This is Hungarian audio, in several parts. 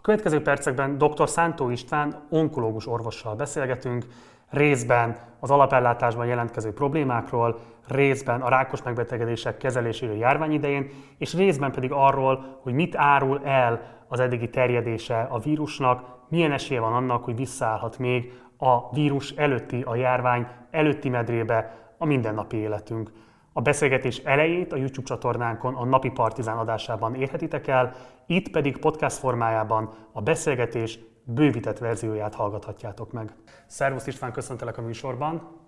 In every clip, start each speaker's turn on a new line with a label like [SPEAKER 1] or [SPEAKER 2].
[SPEAKER 1] A következő percekben dr. Szántó István onkológus orvossal beszélgetünk, részben az alapellátásban jelentkező problémákról, részben a rákos megbetegedések kezeléséről járvány idején, és részben pedig arról, hogy mit árul el az eddigi terjedése a vírusnak, milyen esélye van annak, hogy visszaállhat még a vírus előtti, a járvány előtti medrébe a mindennapi életünk. A beszélgetés elejét a YouTube csatornánkon a Napi Partizán adásában érhetitek el, itt pedig podcast formájában a beszélgetés bővített verzióját hallgathatjátok meg. Szervusz István, köszöntelek a műsorban.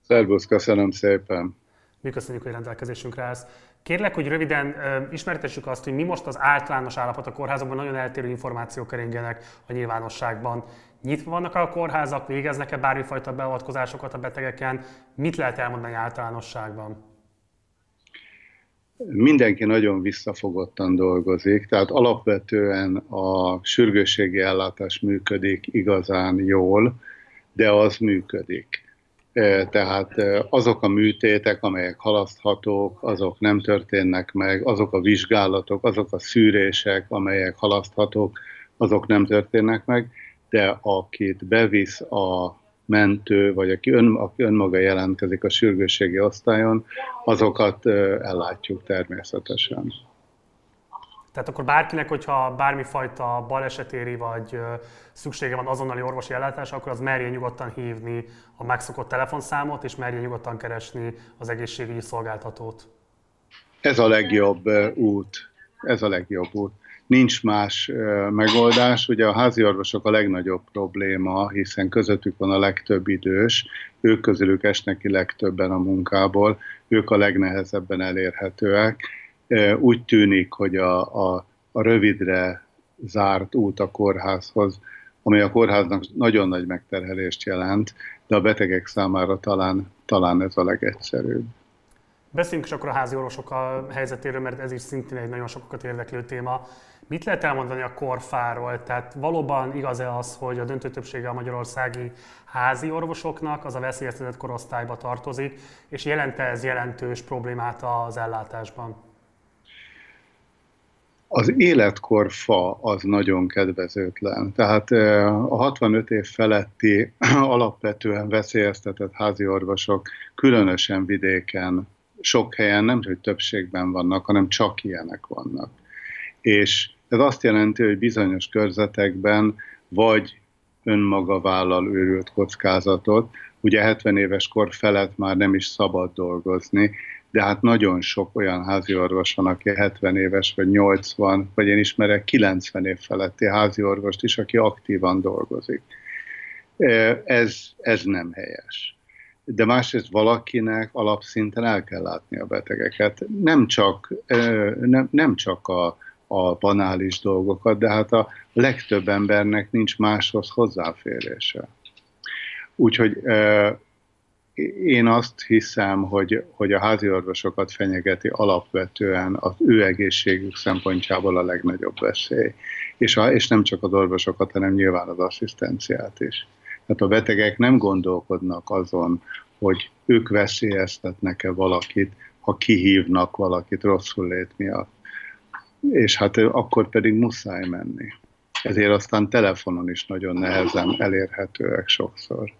[SPEAKER 2] Szervusz, köszönöm szépen.
[SPEAKER 1] Mi köszönjük, hogy rendelkezésünkre állsz. Kérlek, hogy röviden ö, ismertessük azt, hogy mi most az általános állapot a kórházakban, nagyon eltérő információk keringenek a nyilvánosságban. Nyitva vannak a kórházak, végeznek-e bármifajta beavatkozásokat a betegeken? Mit lehet elmondani általánosságban?
[SPEAKER 2] Mindenki nagyon visszafogottan dolgozik, tehát alapvetően a sürgősségi ellátás működik igazán jól, de az működik. E, tehát e, azok a műtétek, amelyek halaszthatók, azok nem történnek meg, azok a vizsgálatok, azok a szűrések, amelyek halaszthatók, azok nem történnek meg, de akit bevisz a mentő, vagy aki, ön, aki önmaga jelentkezik a sürgősségi osztályon, azokat ellátjuk természetesen.
[SPEAKER 1] Tehát akkor bárkinek, hogyha bármifajta balesetéri vagy szüksége van azonnali orvosi ellátásra, akkor az merje nyugodtan hívni a megszokott telefonszámot, és merje nyugodtan keresni az egészségügyi szolgáltatót.
[SPEAKER 2] Ez a legjobb út. Ez a legjobb út nincs más megoldás. Ugye a házi orvosok a legnagyobb probléma, hiszen közöttük van a legtöbb idős, ők közülük esnek ki legtöbben a munkából, ők a legnehezebben elérhetőek. Úgy tűnik, hogy a, a, a rövidre zárt út a kórházhoz, ami a kórháznak nagyon nagy megterhelést jelent, de a betegek számára talán, talán ez a legegyszerűbb.
[SPEAKER 1] Beszéljünk is akkor a házi orvosok a helyzetéről, mert ez is szintén egy nagyon sokakat érdeklő téma. Mit lehet elmondani a korfáról? Tehát valóban igaz-e az, hogy a döntő többsége a magyarországi házi orvosoknak az a veszélyeztetett korosztályba tartozik, és jelente ez jelentős problémát az ellátásban?
[SPEAKER 2] Az életkorfa az nagyon kedvezőtlen. Tehát a 65 év feletti alapvetően veszélyeztetett házi orvosok különösen vidéken sok helyen nem, hogy többségben vannak, hanem csak ilyenek vannak. És ez azt jelenti, hogy bizonyos körzetekben vagy önmaga vállal őrült kockázatot, ugye 70 éves kor felett már nem is szabad dolgozni, de hát nagyon sok olyan házi orvos van, aki 70 éves, vagy 80, vagy én ismerek 90 év feletti házi orvost is, aki aktívan dolgozik. Ez, ez nem helyes de másrészt valakinek alapszinten el kell látni a betegeket. Nem csak, nem, nem csak a, a banális dolgokat, de hát a legtöbb embernek nincs máshoz hozzáférése. Úgyhogy én azt hiszem, hogy, hogy a házi orvosokat fenyegeti alapvetően az ő egészségük szempontjából a legnagyobb veszély. És, a, és nem csak az orvosokat, hanem nyilván az asszisztenciát is. Tehát a betegek nem gondolkodnak azon, hogy ők veszélyeztetnek-e valakit, ha kihívnak valakit rosszul lét miatt. És hát akkor pedig muszáj menni. Ezért aztán telefonon is nagyon nehezen elérhetőek sokszor.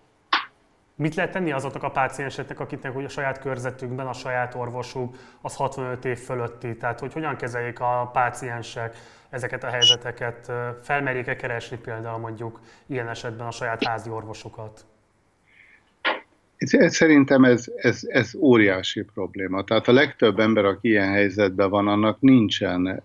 [SPEAKER 1] Mit lehet tenni azoknak a pácienseknek, akiknek hogy a saját körzetükben a saját orvosuk az 65 év fölötti? Tehát, hogy hogyan kezeljék a páciensek ezeket a helyzeteket? Felmerjék-e keresni például mondjuk ilyen esetben a saját házi orvosokat?
[SPEAKER 2] Szerintem ez, ez, ez óriási probléma. Tehát a legtöbb ember, aki ilyen helyzetben van, annak nincsen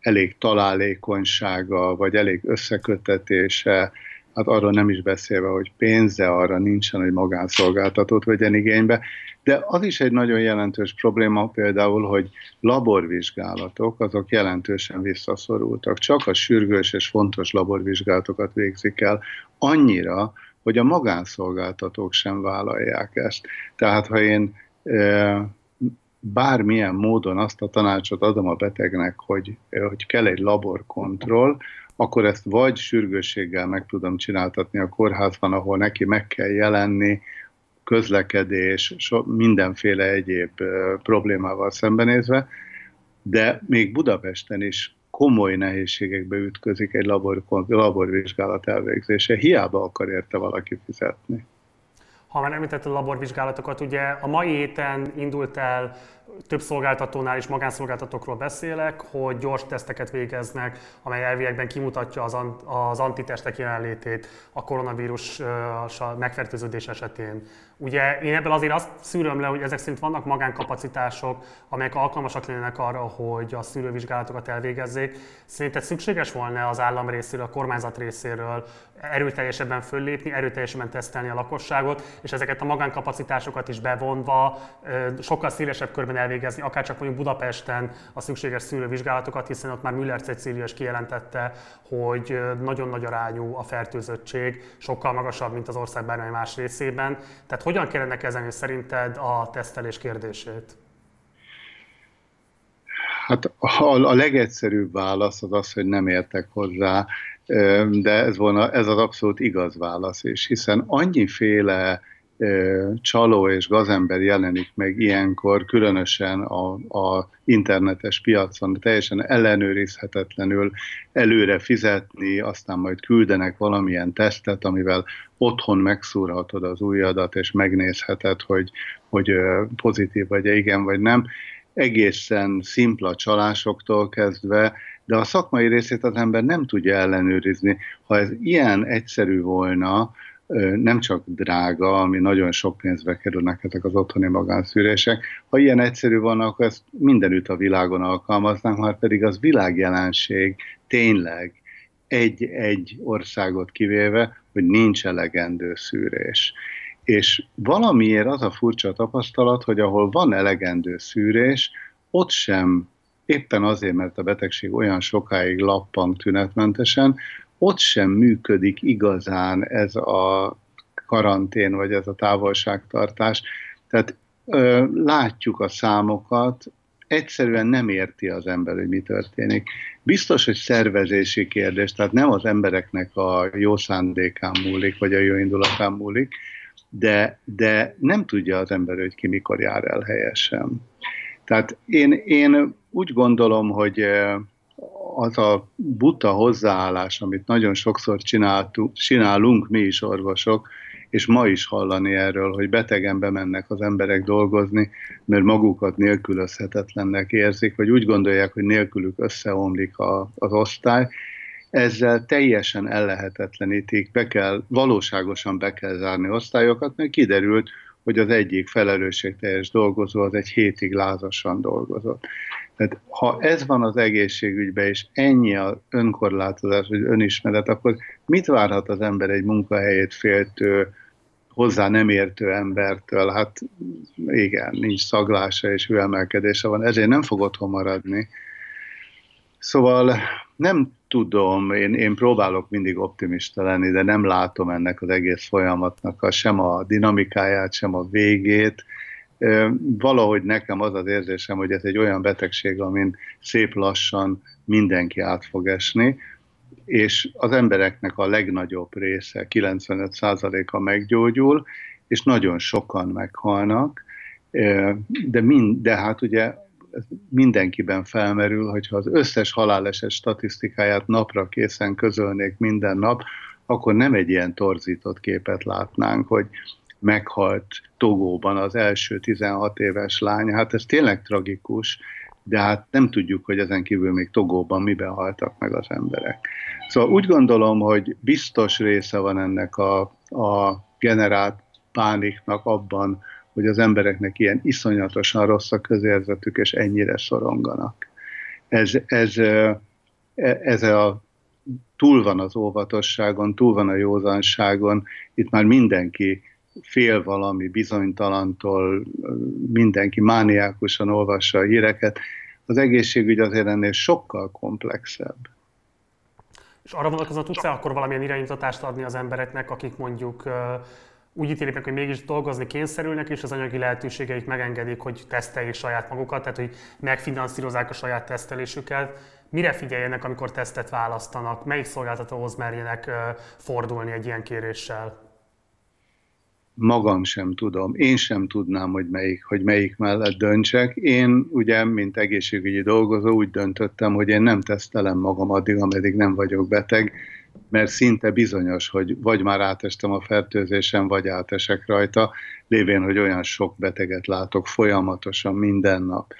[SPEAKER 2] elég találékonysága, vagy elég összekötetése, hát arról nem is beszélve, hogy pénze arra nincsen, hogy magánszolgáltatót vegyen igénybe, de az is egy nagyon jelentős probléma például, hogy laborvizsgálatok azok jelentősen visszaszorultak. Csak a sürgős és fontos laborvizsgálatokat végzik el annyira, hogy a magánszolgáltatók sem vállalják ezt. Tehát ha én e, bármilyen módon azt a tanácsot adom a betegnek, hogy, hogy kell egy laborkontroll, akkor ezt vagy sürgősséggel meg tudom csináltatni a kórházban, ahol neki meg kell jelenni, közlekedés, so, mindenféle egyéb problémával szembenézve, de még Budapesten is komoly nehézségekbe ütközik egy labor, laborvizsgálat elvégzése. Hiába akar érte valaki fizetni.
[SPEAKER 1] Ha már említett a laborvizsgálatokat, ugye a mai héten indult el több szolgáltatónál és magánszolgáltatókról beszélek, hogy gyors teszteket végeznek, amely elviekben kimutatja az, az antitestek jelenlétét a koronavírus megfertőződés esetén. Ugye én ebből azért azt szűröm le, hogy ezek szerint vannak magánkapacitások, amelyek alkalmasak lennének arra, hogy a szűrővizsgálatokat elvégezzék. Szerinted szükséges volna az állam részéről, a kormányzat részéről erőteljesebben föllépni, erőteljesebben tesztelni a lakosságot, és ezeket a magánkapacitásokat is bevonva sokkal szélesebb körben elvégezni, akár csak mondjuk Budapesten a szükséges szűrővizsgálatokat, hiszen ott már Müller Cecília is kijelentette, hogy nagyon nagy arányú a fertőzöttség, sokkal magasabb, mint az ország bármely más részében. Tehát hogyan kellene kezelni szerinted a tesztelés kérdését?
[SPEAKER 2] Hát a, a legegyszerűbb válasz az az, hogy nem értek hozzá, de ez, volna, ez az abszolút igaz válasz is, hiszen annyiféle csaló és gazember jelenik meg ilyenkor, különösen a, a internetes piacon, teljesen ellenőrizhetetlenül előre fizetni, aztán majd küldenek valamilyen tesztet, amivel otthon megszúrhatod az ujjadat, és megnézheted, hogy, hogy pozitív vagy igen vagy nem. Egészen szimpla csalásoktól kezdve, de a szakmai részét az ember nem tudja ellenőrizni. Ha ez ilyen egyszerű volna, nem csak drága, ami nagyon sok pénzbe kerülnek ezek az otthoni magánszűrések. Ha ilyen egyszerű van, akkor ezt mindenütt a világon alkalmaznánk, már pedig az világjelenség tényleg egy-egy országot kivéve, hogy nincs elegendő szűrés. És valamiért az a furcsa tapasztalat, hogy ahol van elegendő szűrés, ott sem éppen azért, mert a betegség olyan sokáig lappang tünetmentesen, ott sem működik igazán ez a karantén, vagy ez a távolságtartás. Tehát ö, látjuk a számokat, egyszerűen nem érti az ember, hogy mi történik. Biztos, hogy szervezési kérdés, tehát nem az embereknek a jó szándékán múlik, vagy a jó indulatán múlik, de, de nem tudja az ember, hogy ki mikor jár el helyesen. Tehát én, én úgy gondolom, hogy az a buta hozzáállás, amit nagyon sokszor csinálunk mi is orvosok, és ma is hallani erről, hogy betegen bemennek az emberek dolgozni, mert magukat nélkülözhetetlennek érzik, vagy úgy gondolják, hogy nélkülük összeomlik a, az osztály, ezzel teljesen ellehetetlenítik, be kell, valóságosan be kell zárni osztályokat, mert kiderült, hogy az egyik felelősségteljes dolgozó az egy hétig lázasan dolgozott. Tehát ha ez van az egészségügyben, és ennyi a önkorlátozás, vagy önismeret, akkor mit várhat az ember egy munkahelyét féltő, hozzá nem értő embertől? Hát igen, nincs szaglása és hőemelkedése van, ezért nem fog otthon maradni. Szóval nem tudom, én, én próbálok mindig optimista lenni, de nem látom ennek az egész folyamatnak a, sem a dinamikáját, sem a végét. Valahogy nekem az az érzésem, hogy ez egy olyan betegség, amin szép lassan mindenki át fog esni, és az embereknek a legnagyobb része, 95%-a meggyógyul, és nagyon sokan meghalnak, de, mind, de hát ugye mindenkiben felmerül, hogyha az összes haláleset statisztikáját napra készen közölnék minden nap, akkor nem egy ilyen torzított képet látnánk, hogy meghalt Togóban az első 16 éves lány. Hát ez tényleg tragikus, de hát nem tudjuk, hogy ezen kívül még Togóban miben haltak meg az emberek. Szóval úgy gondolom, hogy biztos része van ennek a, a generált pániknak abban, hogy az embereknek ilyen iszonyatosan rossz a közérzetük, és ennyire szoronganak. Ez, ez, e, ez a túl van az óvatosságon, túl van a józanságon, itt már mindenki fél valami bizonytalantól, mindenki mániákusan olvassa a híreket. Az egészségügy azért ennél sokkal komplexebb.
[SPEAKER 1] És arra vonatkozóan tudsz-e akkor valamilyen irányítatást adni az embereknek, akik mondjuk úgy ítélik meg, hogy mégis dolgozni kényszerülnek, és az anyagi lehetőségeik megengedik, hogy teszteljék saját magukat, tehát hogy megfinanszírozzák a saját tesztelésüket. Mire figyeljenek, amikor tesztet választanak? Melyik szolgáltatóhoz merjenek fordulni egy ilyen kéréssel?
[SPEAKER 2] Magam sem tudom, én sem tudnám, hogy melyik, hogy melyik mellett döntsek. Én ugye, mint egészségügyi dolgozó úgy döntöttem, hogy én nem tesztelem magam addig, ameddig nem vagyok beteg, mert szinte bizonyos, hogy vagy már átestem a fertőzésen, vagy átesek rajta, lévén, hogy olyan sok beteget látok folyamatosan minden nap.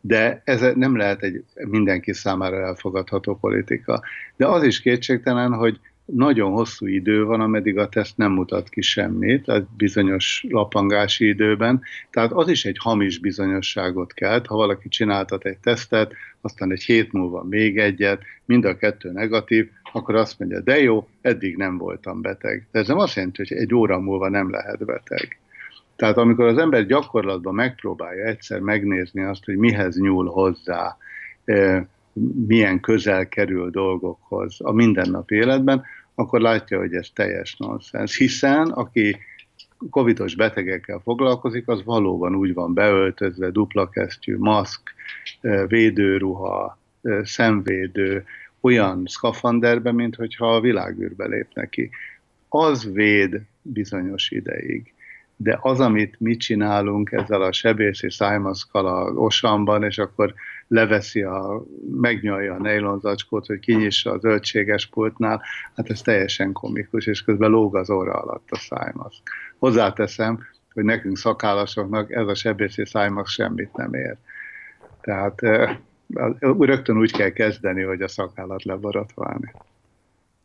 [SPEAKER 2] De ez nem lehet egy mindenki számára elfogadható politika. De az is kétségtelen, hogy nagyon hosszú idő van, ameddig a teszt nem mutat ki semmit, a bizonyos lapangási időben, tehát az is egy hamis bizonyosságot kelt, ha valaki csináltat egy tesztet, aztán egy hét múlva még egyet, mind a kettő negatív, akkor azt mondja, de jó, eddig nem voltam beteg. De ez nem azt jelenti, hogy egy óra múlva nem lehet beteg. Tehát amikor az ember gyakorlatban megpróbálja egyszer megnézni azt, hogy mihez nyúl hozzá, milyen közel kerül dolgokhoz a mindennapi életben, akkor látja, hogy ez teljes nonsens. Hiszen aki covidos betegekkel foglalkozik, az valóban úgy van beöltözve, dupla kesztyű, maszk, védőruha, szemvédő, olyan szkafanderbe, mint hogyha a világűrbe lép ki. Az véd bizonyos ideig de az, amit mi csinálunk ezzel a sebészi szájmaszkal a osamban, és akkor leveszi a, megnyalja a nejlonzacskót, hogy kinyissa az zöldséges pultnál, hát ez teljesen komikus, és közben lóg az óra alatt a szájmaszk. Hozzáteszem, hogy nekünk szakállasoknak ez a sebészi szájmaszk semmit nem ér. Tehát rögtön úgy kell kezdeni, hogy a szakállat leborotválni.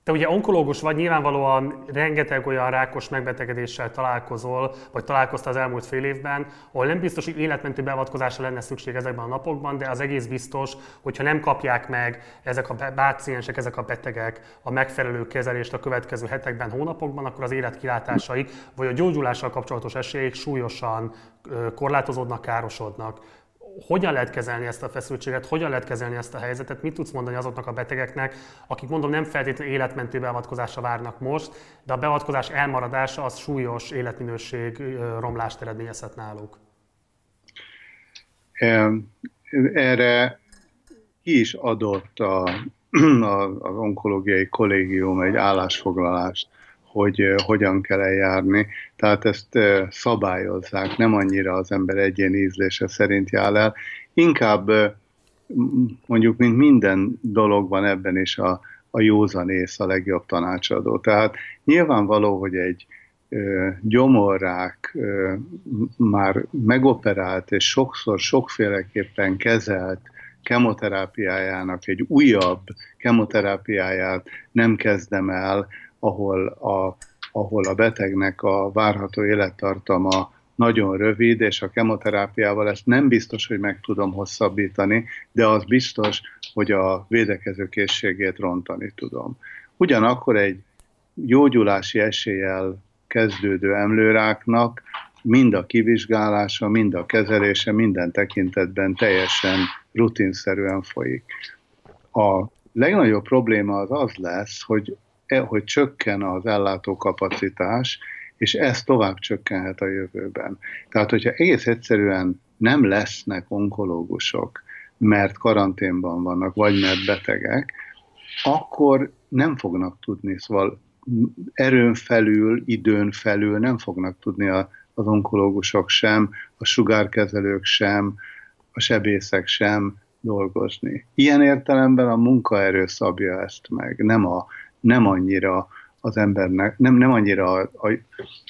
[SPEAKER 1] Te ugye onkológus vagy, nyilvánvalóan rengeteg olyan rákos megbetegedéssel találkozol, vagy találkoztál az elmúlt fél évben, ahol nem biztos, hogy életmentő beavatkozásra lenne szükség ezekben a napokban, de az egész biztos, hogyha nem kapják meg ezek a páciensek, ezek a betegek a megfelelő kezelést a következő hetekben, hónapokban, akkor az életkilátásaik, vagy a gyógyulással kapcsolatos esélyeik súlyosan korlátozódnak, károsodnak hogyan lehet kezelni ezt a feszültséget, hogyan lehet kezelni ezt a helyzetet, mit tudsz mondani azoknak a betegeknek, akik mondom nem feltétlenül életmentő beavatkozásra várnak most, de a beavatkozás elmaradása az súlyos életminőség romlást eredményezhet náluk.
[SPEAKER 2] Erre ki is adott a, a, az onkológiai kollégium egy állásfoglalást hogy hogyan kell eljárni. Tehát ezt szabályozzák, nem annyira az ember egyéni ízlése szerint jár el. Inkább mondjuk, mint minden dologban ebben is a, a józanész a legjobb tanácsadó. Tehát nyilvánvaló, hogy egy ö, gyomorrák már megoperált és sokszor sokféleképpen kezelt kemoterápiájának egy újabb kemoterápiáját nem kezdem el, ahol a, ahol a betegnek a várható élettartama nagyon rövid, és a kemoterápiával ezt nem biztos, hogy meg tudom hosszabbítani, de az biztos, hogy a védekező készségét rontani tudom. Ugyanakkor egy gyógyulási eséllyel kezdődő emlőráknak mind a kivizsgálása, mind a kezelése minden tekintetben teljesen rutinszerűen folyik. A legnagyobb probléma az az lesz, hogy hogy csökken az ellátókapacitás, és ez tovább csökkenhet a jövőben. Tehát, hogyha egész egyszerűen nem lesznek onkológusok, mert karanténban vannak, vagy mert betegek, akkor nem fognak tudni, szóval erőn felül, időn felül nem fognak tudni a, az onkológusok sem, a sugárkezelők sem, a sebészek sem dolgozni. Ilyen értelemben a munkaerő szabja ezt meg, nem a nem annyira az embernek, nem, nem annyira a, a,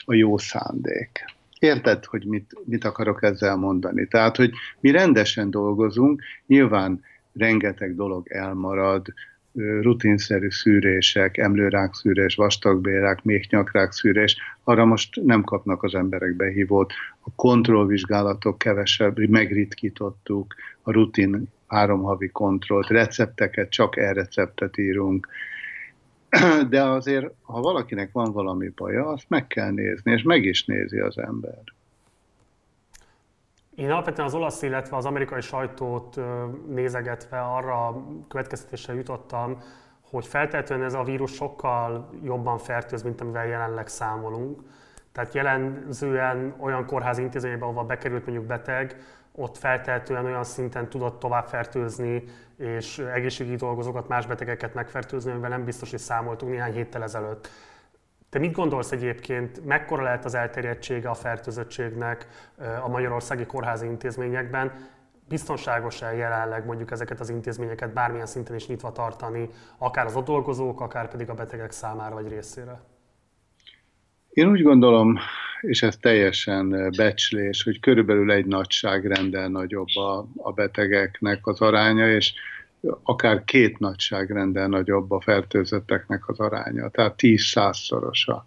[SPEAKER 2] a jó szándék. Érted, hogy mit, mit akarok ezzel mondani? Tehát, hogy mi rendesen dolgozunk, nyilván rengeteg dolog elmarad, rutinszerű szűrések, emlőrák-szűrés, vastagbélrák, méhnyakrák-szűrés, arra most nem kapnak az emberek behívót. A kontrollvizsgálatok kevesebb, megritkítottuk, a rutin három havi kontrollt, recepteket, csak e-receptet írunk, de azért, ha valakinek van valami baja, azt meg kell nézni, és meg is nézi az ember.
[SPEAKER 1] Én alapvetően az olasz, illetve az amerikai sajtót nézegetve arra következtetésre jutottam, hogy feltétlenül ez a vírus sokkal jobban fertőz, mint amivel jelenleg számolunk. Tehát jelenzően olyan kórház intézményben, ahova bekerült mondjuk beteg, ott feltehetően olyan szinten tudott tovább fertőzni, és egészségügyi dolgozókat, más betegeket megfertőzni, amivel nem biztos, hogy számoltunk néhány héttel ezelőtt. Te mit gondolsz egyébként, mekkora lehet az elterjedtsége a fertőzöttségnek a magyarországi kórházi intézményekben? Biztonságos-e jelenleg mondjuk ezeket az intézményeket bármilyen szinten is nyitva tartani, akár az ott dolgozók, akár pedig a betegek számára vagy részére?
[SPEAKER 2] Én úgy gondolom, és ez teljesen becslés, hogy körülbelül egy nagyságrendel nagyobb a, a betegeknek az aránya, és akár két nagyságrendel nagyobb a fertőzötteknek az aránya, tehát 10-100-szorosa.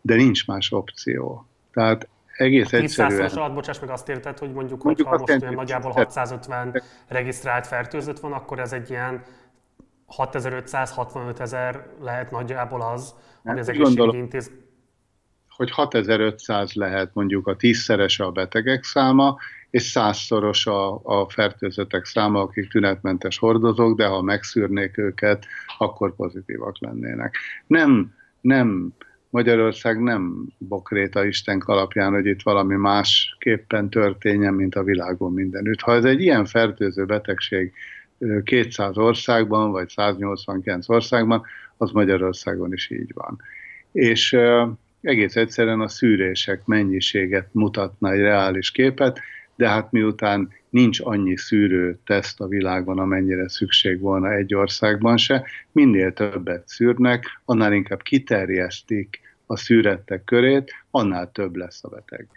[SPEAKER 2] De nincs más opció. Tehát egész egyszerűen... 10
[SPEAKER 1] szoros alatt, bocsáss meg, azt érted, hogy mondjuk, mondjuk hogyha most olyan nagyjából 650 regisztrált fertőzött van, akkor ez egy ilyen 6500-65 ezer lehet nagyjából az, ami az egészségügyi intéz
[SPEAKER 2] hogy 6500 lehet mondjuk a tízszerese a betegek száma, és százszoros a, a fertőzöttek száma, akik tünetmentes hordozók, de ha megszűrnék őket, akkor pozitívak lennének. Nem, nem, Magyarország nem bokréta Isten kalapján, hogy itt valami másképpen történjen, mint a világon mindenütt. Ha ez egy ilyen fertőző betegség 200 országban, vagy 189 országban, az Magyarországon is így van. És egész egyszerűen a szűrések mennyiséget mutatna egy reális képet, de hát miután nincs annyi szűrő teszt a világon, amennyire szükség volna egy országban se, minél többet szűrnek, annál inkább kiterjesztik a szűrettek körét, annál több lesz a beteg.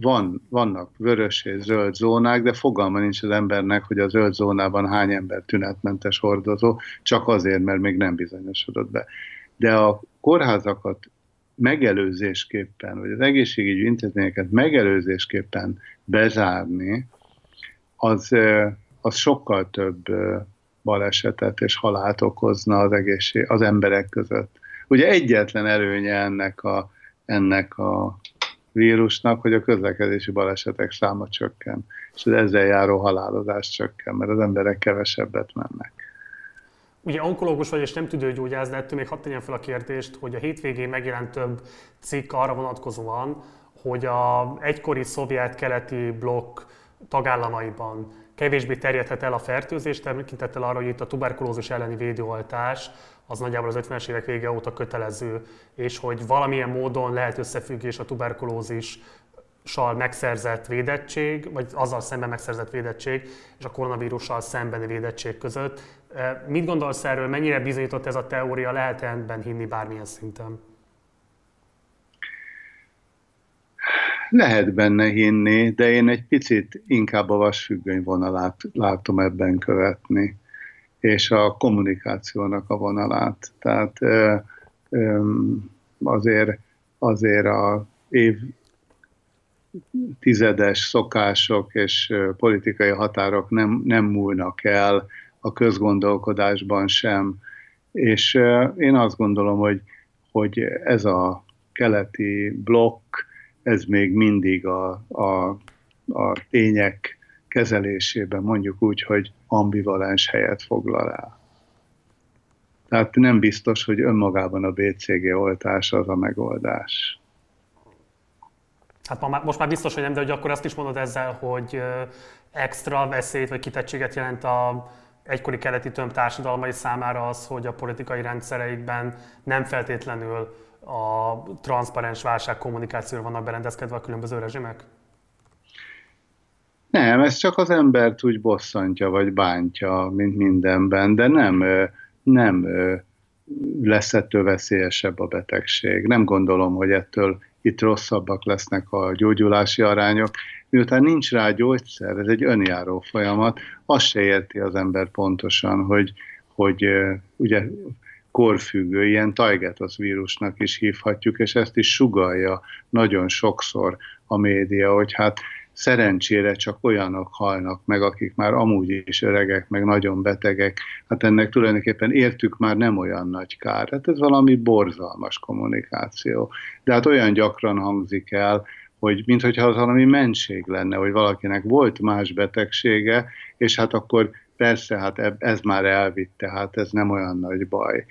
[SPEAKER 2] Van, vannak vörös és zöld zónák, de fogalma nincs az embernek, hogy a zöld zónában hány ember tünetmentes hordozó, csak azért, mert még nem bizonyosodott be. De a kórházakat megelőzésképpen, vagy az egészségügyi intézményeket megelőzésképpen bezárni, az, az sokkal több balesetet és halált okozna az, egészség, az emberek között. Ugye egyetlen előnye ennek a, ennek a vírusnak, hogy a közlekedési balesetek száma csökken, és az ezzel járó halálozás csökken, mert az emberek kevesebbet mennek.
[SPEAKER 1] Ugye onkológus vagy, és nem tüdőgyógyász, de ettől még hadd tegyem fel a kérdést, hogy a hétvégén megjelent több cikk arra vonatkozóan, hogy a egykori szovjet keleti blokk tagállamaiban kevésbé terjedhet el a fertőzés, tekintettel arra, hogy itt a tuberkulózis elleni védőoltás az nagyjából az 50-es évek vége óta kötelező, és hogy valamilyen módon lehet összefüggés a tuberkulózis sal megszerzett védettség, vagy azzal szemben megszerzett védettség, és a koronavírussal szembeni védettség között. Mit gondolsz erről, mennyire bizonyított ez a teória, lehet -e ebben hinni bármilyen szinten?
[SPEAKER 2] Lehet benne hinni, de én egy picit inkább a vasfüggöny vonalát látom ebben követni, és a kommunikációnak a vonalát. Tehát azért, azért a év tizedes szokások és politikai határok nem, nem múlnak el a közgondolkodásban sem. És én azt gondolom, hogy, hogy ez a keleti blokk, ez még mindig a, a, a tények kezelésében mondjuk úgy, hogy ambivalens helyet foglal el. Tehát nem biztos, hogy önmagában a BCG oltás az a megoldás.
[SPEAKER 1] Hát ma, most már biztos, hogy nem, de hogy akkor azt is mondod ezzel, hogy extra veszélyt vagy kitettséget jelent a egykori keleti tömb társadalmai számára az, hogy a politikai rendszereikben nem feltétlenül a transzparens válság kommunikációra vannak berendezkedve a különböző rezsimek?
[SPEAKER 2] Nem, ez csak az embert úgy bosszantja, vagy bántja, mint mindenben, de nem, nem lesz ettől veszélyesebb a betegség. Nem gondolom, hogy ettől itt rosszabbak lesznek a gyógyulási arányok, miután nincs rá gyógyszer, ez egy önjáró folyamat, azt se érti az ember pontosan, hogy, hogy ugye korfüggő, ilyen tajgetosz vírusnak is hívhatjuk, és ezt is sugalja nagyon sokszor a média, hogy hát szerencsére csak olyanok halnak meg, akik már amúgy is öregek, meg nagyon betegek. Hát ennek tulajdonképpen értük már nem olyan nagy kár. Hát ez valami borzalmas kommunikáció. De hát olyan gyakran hangzik el, hogy mintha az valami mentség lenne, hogy valakinek volt más betegsége, és hát akkor persze, hát ez már elvitte, hát ez nem olyan nagy baj.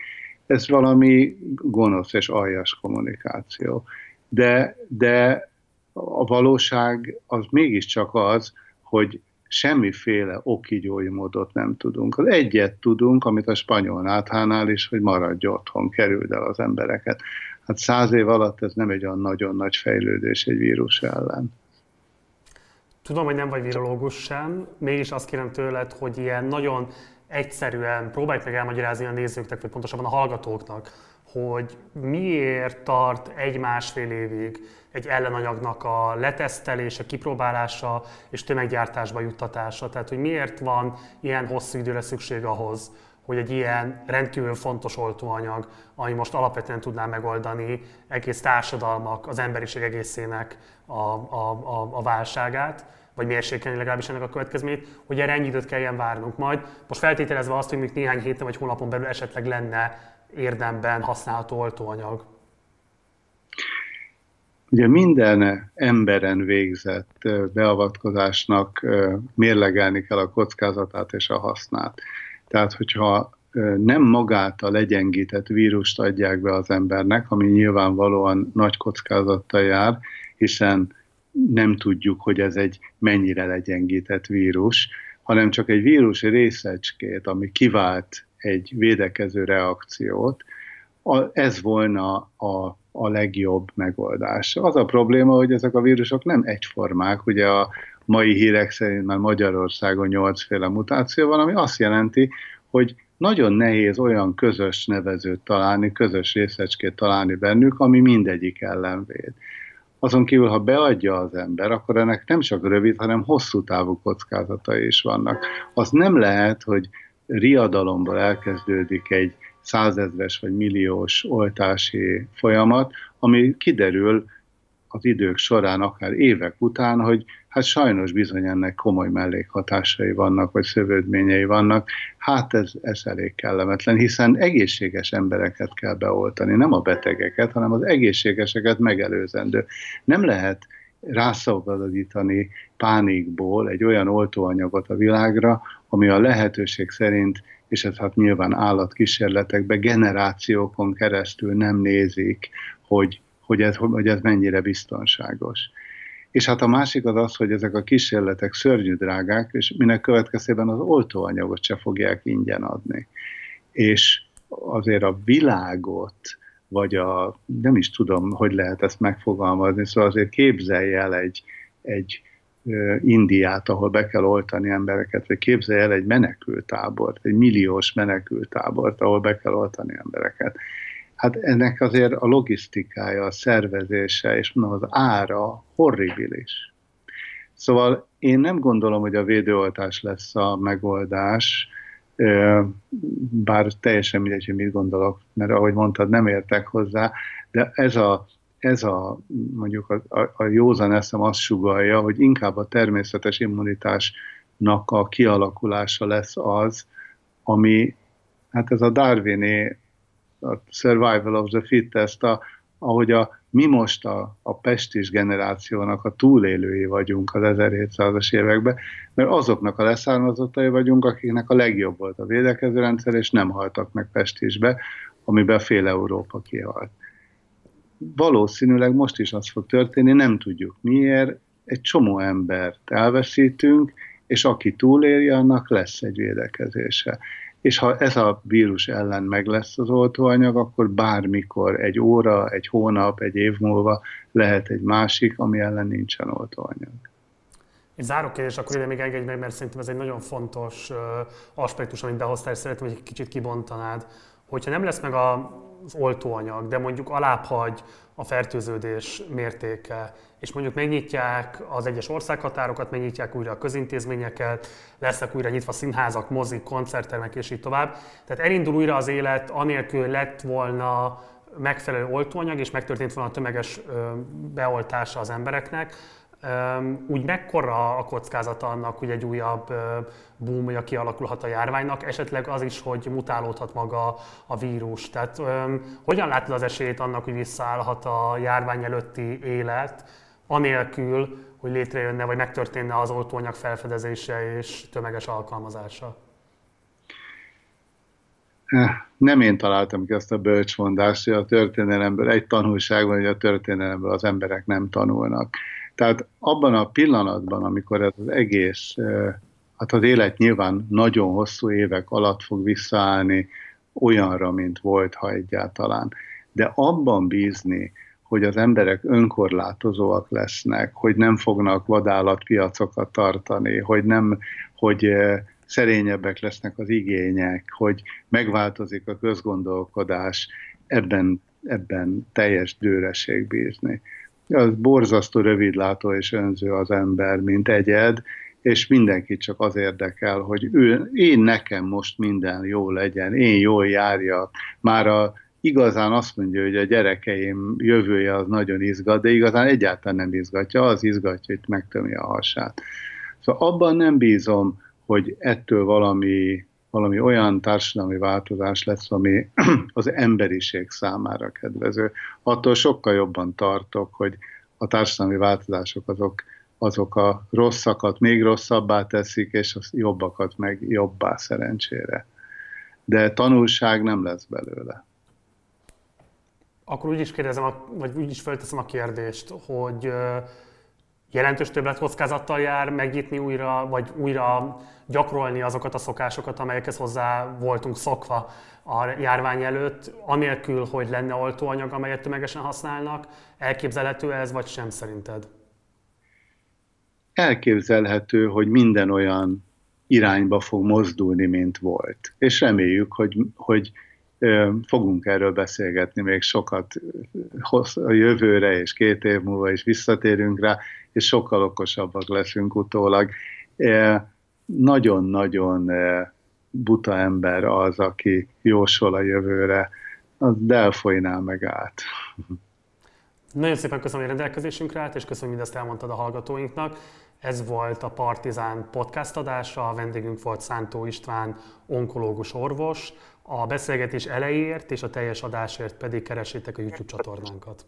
[SPEAKER 2] Ez valami gonosz és aljas kommunikáció. De, de a valóság az mégiscsak az, hogy semmiféle okigyói módot nem tudunk. Az egyet tudunk, amit a spanyol náthánál is, hogy maradj otthon, kerüld el az embereket. Hát száz év alatt ez nem egy olyan nagyon nagy fejlődés egy vírus ellen.
[SPEAKER 1] Tudom, hogy nem vagy virológus sem, mégis azt kérem tőled, hogy ilyen nagyon egyszerűen próbálj meg elmagyarázni a nézőknek, vagy pontosabban a hallgatóknak, hogy miért tart egy-másfél évig egy ellenanyagnak a letesztelése, kipróbálása és tömeggyártásba juttatása. Tehát, hogy miért van ilyen hosszú időre szükség ahhoz, hogy egy ilyen rendkívül fontos oltóanyag, ami most alapvetően tudná megoldani egész társadalmak, az emberiség egészének a, a, a, a válságát, vagy mérsékelni legalábbis ennek a következményét, hogy erre ennyi időt kelljen várnunk majd. Most feltételezve azt, hogy még néhány héten vagy hónapon belül esetleg lenne érdemben használható oltóanyag.
[SPEAKER 2] Ugye minden emberen végzett beavatkozásnak mérlegelni kell a kockázatát és a hasznát. Tehát, hogyha nem magát a legyengített vírust adják be az embernek, ami nyilvánvalóan nagy kockázattal jár, hiszen nem tudjuk, hogy ez egy mennyire legyengített vírus, hanem csak egy vírus részecskét, ami kivált egy védekező reakciót, ez volna a, a legjobb megoldás. Az a probléma, hogy ezek a vírusok nem egyformák, ugye a mai hírek szerint már Magyarországon nyolcféle mutáció van, ami azt jelenti, hogy nagyon nehéz olyan közös nevezőt találni, közös részecskét találni bennük, ami mindegyik ellen véd. Azon kívül, ha beadja az ember, akkor ennek nem csak rövid, hanem hosszú távú kockázatai is vannak. Az nem lehet, hogy riadalomból elkezdődik egy százezres vagy milliós oltási folyamat, ami kiderül az idők során, akár évek után, hogy hát sajnos bizony ennek komoly mellékhatásai vannak, vagy szövődményei vannak. Hát ez, ez elég kellemetlen, hiszen egészséges embereket kell beoltani, nem a betegeket, hanem az egészségeseket megelőzendő. Nem lehet rászabadítani pánikból egy olyan oltóanyagot a világra, ami a lehetőség szerint, és ez hát nyilván állatkísérletekben generációkon keresztül nem nézik, hogy, hogy, ez, hogy ez mennyire biztonságos. És hát a másik az az, hogy ezek a kísérletek szörnyű drágák, és minek következtében az oltóanyagot se fogják ingyen adni. És azért a világot, vagy a, nem is tudom, hogy lehet ezt megfogalmazni, szóval azért képzelj el egy, egy Indiát, ahol be kell oltani embereket, vagy képzelj el egy menekültábort, egy milliós menekültábort, ahol be kell oltani embereket. Hát ennek azért a logisztikája, a szervezése, és mondom, az ára horribilis. Szóval én nem gondolom, hogy a védőoltás lesz a megoldás, bár teljesen mindegy, hogy mit gondolok, mert ahogy mondtad, nem értek hozzá, de ez a ez a, mondjuk a, a, a józan eszem azt sugalja, hogy inkább a természetes immunitásnak a kialakulása lesz az, ami, hát ez a Darwini a survival of the fittest, a, ahogy a, mi most a, a pestis generációnak a túlélői vagyunk az 1700-as években, mert azoknak a leszármazottai vagyunk, akiknek a legjobb volt a védekező rendszer, és nem haltak meg pestisbe, amiben fél Európa kihalt. Valószínűleg most is az fog történni, nem tudjuk miért, egy csomó embert elveszítünk, és aki túléli, annak lesz egy védekezése. És ha ez a vírus ellen meg lesz az oltóanyag, akkor bármikor, egy óra, egy hónap, egy év múlva lehet egy másik, ami ellen nincsen oltóanyag.
[SPEAKER 1] Egy záró kérdés, akkor ide még engedj meg, mert szerintem ez egy nagyon fontos aspektus, amit behoztál, és szeretném, hogy egy kicsit kibontanád. Hogyha nem lesz meg a az oltóanyag, de mondjuk alábbhagy a fertőződés mértéke, és mondjuk megnyitják az egyes országhatárokat, megnyitják újra a közintézményeket, lesznek újra nyitva színházak, mozik, koncerttermek és így tovább. Tehát elindul újra az élet, anélkül lett volna megfelelő oltóanyag, és megtörtént volna a tömeges beoltása az embereknek, úgy mekkora a kockázata annak, hogy egy újabb boomja kialakulhat a járványnak, esetleg az is, hogy mutálódhat maga a vírus. Tehát hogyan látod az esélyt annak, hogy visszaállhat a járvány előtti élet, anélkül, hogy létrejönne, vagy megtörténne az oltóanyag felfedezése és tömeges alkalmazása?
[SPEAKER 2] Nem én találtam ki azt a bölcsmondást, hogy a történelemből egy tanulság van, hogy a történelemből az emberek nem tanulnak Tehát abban a pillanatban, amikor ez az egész, hát az élet nyilván nagyon hosszú évek alatt fog visszaállni olyanra, mint volt, ha egyáltalán. De abban bízni, hogy az emberek önkorlátozóak lesznek, hogy nem fognak vadállatpiacokat tartani, hogy nem, hogy szerényebbek lesznek az igények, hogy megváltozik a közgondolkodás, ebben, ebben teljes dőreség bízni. Az borzasztó rövidlátó és önző az ember, mint egyed, és mindenki csak az érdekel, hogy ő, én nekem most minden jó legyen, én jól járjak. Már a, igazán azt mondja, hogy a gyerekeim jövője az nagyon izgat, de igazán egyáltalán nem izgatja, az izgatja, hogy megtömi a hasát. Szóval abban nem bízom, hogy ettől valami, valami olyan társadalmi változás lesz, ami az emberiség számára kedvező. Attól sokkal jobban tartok, hogy a társadalmi változások azok, azok a rosszakat még rosszabbá teszik, és a jobbakat meg jobbá szerencsére. De tanulság nem lesz belőle.
[SPEAKER 1] Akkor úgy is kérdezem, vagy úgy is felteszem a kérdést, hogy jelentős többletkockázattal jár megnyitni újra, vagy újra gyakorolni azokat a szokásokat, amelyekhez hozzá voltunk szokva a járvány előtt, anélkül, hogy lenne oltóanyag, amelyet tömegesen használnak. Elképzelhető ez, vagy sem szerinted?
[SPEAKER 2] Elképzelhető, hogy minden olyan irányba fog mozdulni, mint volt. És reméljük, hogy, hogy fogunk erről beszélgetni még sokat a jövőre, és két év múlva is visszatérünk rá, és sokkal okosabbak leszünk utólag. Nagyon-nagyon buta ember az, aki jósol a jövőre, az Delfoinál meg át.
[SPEAKER 1] Nagyon szépen köszönöm, hogy rendelkezésünkre állt, és köszönöm, hogy mindezt elmondtad a hallgatóinknak. Ez volt a Partizán podcast adása, a vendégünk volt Szántó István, onkológus orvos. A beszélgetés elejéért és a teljes adásért pedig keresétek a YouTube csatornánkat.